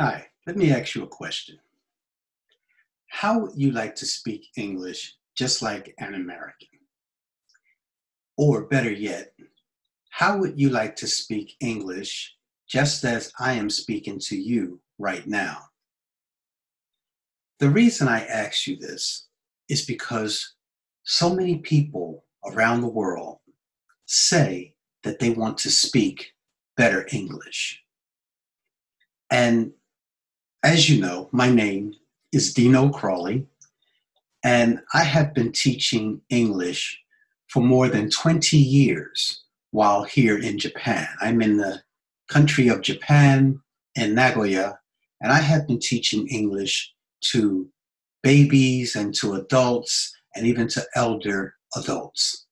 Hi, let me ask you a question. How would you like to speak English just like an American? Or better yet, how would you like to speak English just as I am speaking to you right now? The reason I ask you this is because so many people around the world say that they want to speak better English. And as you know, my name is Dino Crawley, and I have been teaching English for more than 20 years while here in Japan. I'm in the country of Japan in Nagoya, and I have been teaching English to babies and to adults and even to elder adults.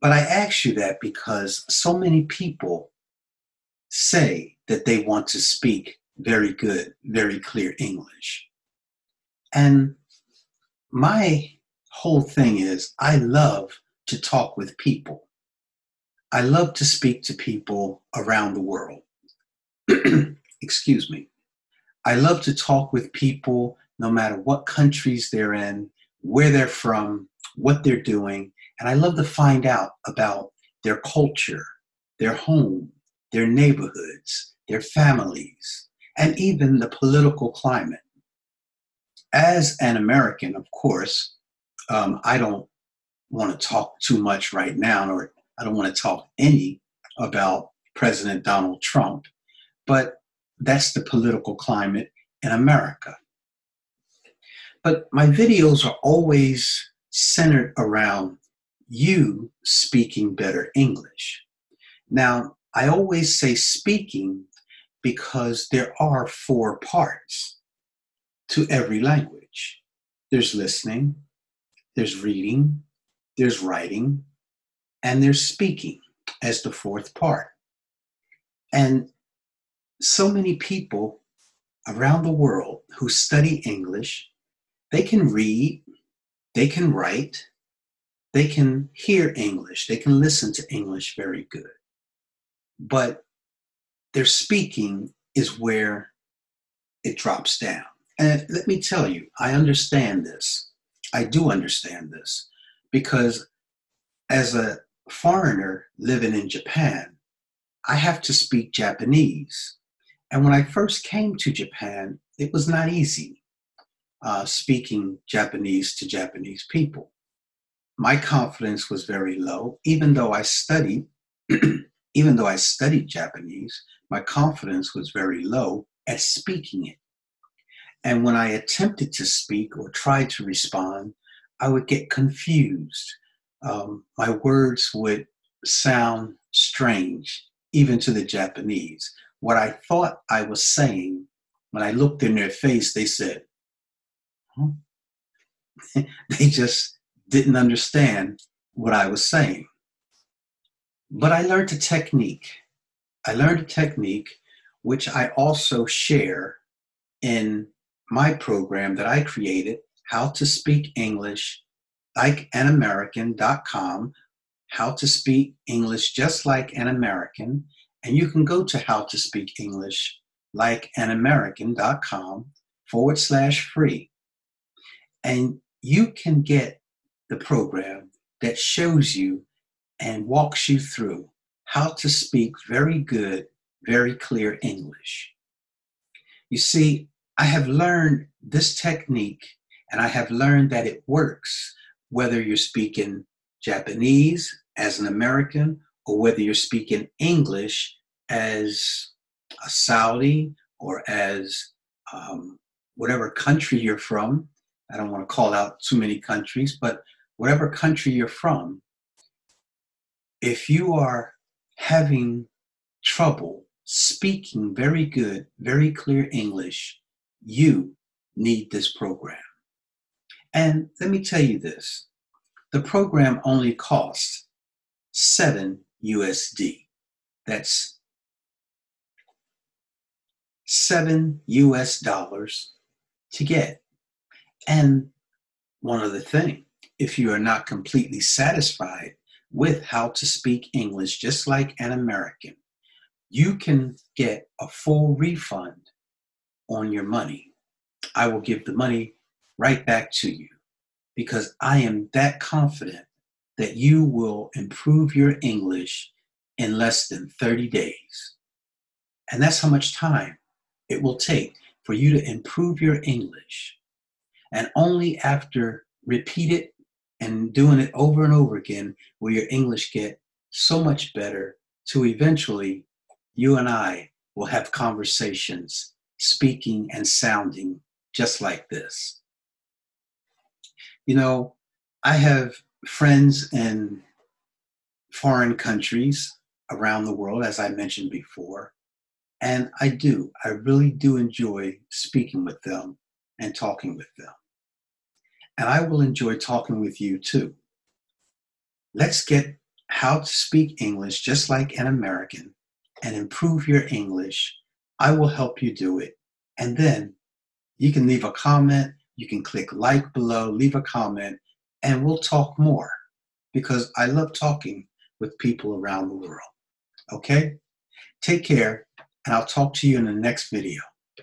But I ask you that because so many people say that they want to speak very good, very clear English. And my whole thing is I love to talk with people. I love to speak to people around the world. Excuse me. I love to talk with people no matter what countries they're in, where they're from, what they're doing. And I love to find out about their culture, their home, their neighborhoods, their families, and even the political climate. As an American, of course, um, I don't want to talk too much right now, or I don't want to talk any about President Donald Trump, but that's the political climate in America. But my videos are always centered around you speaking better English. Now, I always say speaking because there are four parts to every language there's listening, there's reading, there's writing, and there's speaking as the fourth part. And so many people around the world who study English, they can read, they can write, they can hear English, they can listen to English very good. But their speaking is where it drops down. And let me tell you, I understand this. I do understand this because as a foreigner living in Japan, I have to speak Japanese. And when I first came to Japan, it was not easy uh, speaking Japanese to Japanese people. My confidence was very low, even though I studied, even though I studied Japanese, my confidence was very low at speaking it. And when I attempted to speak or tried to respond, I would get confused. Um, my words would sound strange, even to the Japanese. What I thought I was saying, when I looked in their face, they said, huh? they just didn't understand what I was saying. But I learned a technique I learned a technique which I also share in my program that I created, How to Speak English Like an American.com, How to Speak English Just Like an American. And you can go to How to Speak English Like an American.com forward slash free. And you can get the program that shows you and walks you through how to speak very good, very clear English. You see, I have learned this technique and I have learned that it works whether you're speaking Japanese as an American or whether you're speaking English as a Saudi or as um, whatever country you're from. I don't want to call out too many countries, but whatever country you're from, if you are having trouble speaking very good, very clear English, you need this program. And let me tell you this the program only costs 7 USD. That's 7 US dollars to get. And one other thing, if you are not completely satisfied with how to speak English just like an American. You can get a full refund on your money. I will give the money right back to you because I am that confident that you will improve your English in less than 30 days. And that's how much time it will take for you to improve your English. And only after repeat it and doing it over and over again will your English get so much better to eventually you and I will have conversations speaking and sounding just like this. You know, I have friends in foreign countries around the world, as I mentioned before, and I do. I really do enjoy speaking with them and talking with them. And I will enjoy talking with you too. Let's get how to speak English just like an American and improve your English. I will help you do it. And then you can leave a comment. You can click like below, leave a comment, and we'll talk more because I love talking with people around the world. Okay? Take care, and I'll talk to you in the next video.